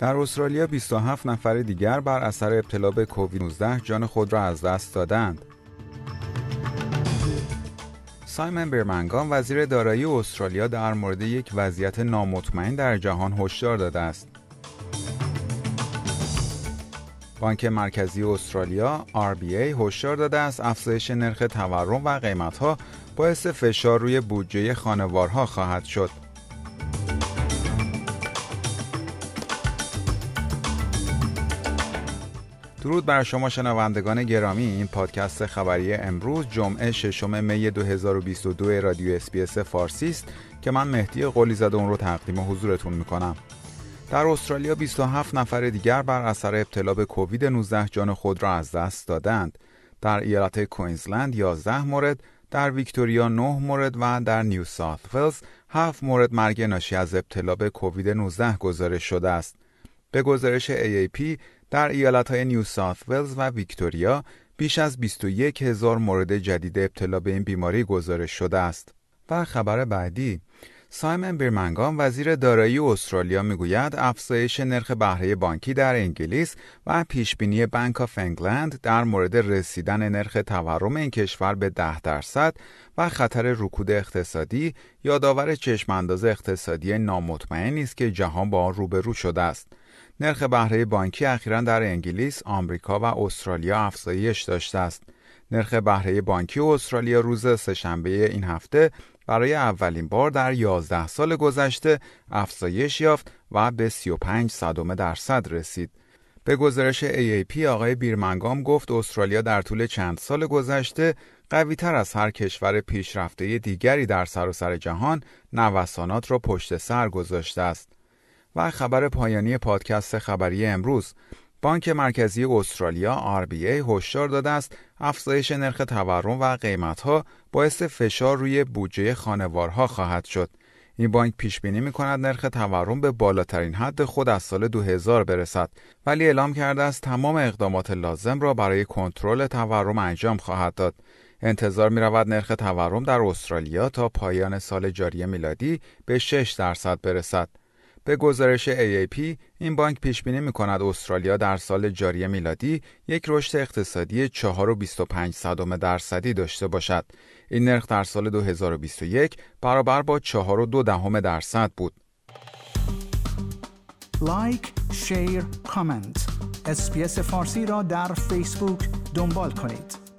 در استرالیا 27 نفر دیگر بر اثر ابتلا به کووید 19 جان خود را از دست دادند. سایمن برمنگام وزیر دارایی استرالیا در مورد یک وضعیت نامطمئن در جهان هشدار داده است. بانک مرکزی استرالیا RBA هشدار داده است افزایش نرخ تورم و قیمتها باعث فشار روی بودجه خانوارها خواهد شد. درود بر شما شنوندگان گرامی. این پادکست خبری امروز جمعه ششم می 2022 رادیو SBS فارسی است که من مهدی قلی زاده اون رو تقدیم حضورتون می‌کنم. در استرالیا 27 نفر دیگر بر اثر ابتلا به کووید 19 جان خود را از دست دادند. در ایالت کوینزلند 11 مورد در ویکتوریا 9 مورد و در نیو ساوت ولز 7 مورد مرگ ناشی از ابتلا به کووید 19 گزارش شده است. به گزارش AAP در ایالتهای نیو ساوت ولز و ویکتوریا بیش از 21 هزار مورد جدید ابتلا به این بیماری گزارش شده است. و خبر بعدی سایمن بیرمنگام وزیر دارایی استرالیا می‌گوید افزایش نرخ بهره بانکی در انگلیس و پیشبینی Bank of England در مورد رسیدن نرخ تورم این کشور به 10 درصد و خطر رکود اقتصادی یادآور چشمانداز اقتصادی نامطمئنی است که جهان با آن روبرو شده است. نرخ بهره بانکی اخیرا در انگلیس، آمریکا و استرالیا افزایش داشته است. نرخ بهره بانکی استرالیا روز سهشنبه این هفته برای اولین بار در 11 سال گذشته افزایش یافت و به 35 صدم درصد رسید. به گزارش AAP آقای بیرمنگام گفت استرالیا در طول چند سال گذشته قوی تر از هر کشور پیشرفته دیگری در سراسر جهان نوسانات را پشت سر گذاشته است. و خبر پایانی پادکست خبری امروز بانک مرکزی استرالیا RBA هشدار داده است افزایش نرخ تورم و قیمتها باعث فشار روی بودجه خانوارها خواهد شد. این بانک پیش بینی می کند نرخ تورم به بالاترین حد خود از سال 2000 برسد ولی اعلام کرده است تمام اقدامات لازم را برای کنترل تورم انجام خواهد داد. انتظار می رود نرخ تورم در استرالیا تا پایان سال جاری میلادی به 6 درصد برسد. به گزارش AAP این بانک پیش بینی می کند استرالیا در سال جاری میلادی یک رشد اقتصادی 4.25 صدم درصدی داشته باشد. این نرخ در سال 2021 برابر با 4.2 دهم درصد بود. لایک، شیر، کامنت. اسپیس فارسی را در فیسبوک دنبال کنید.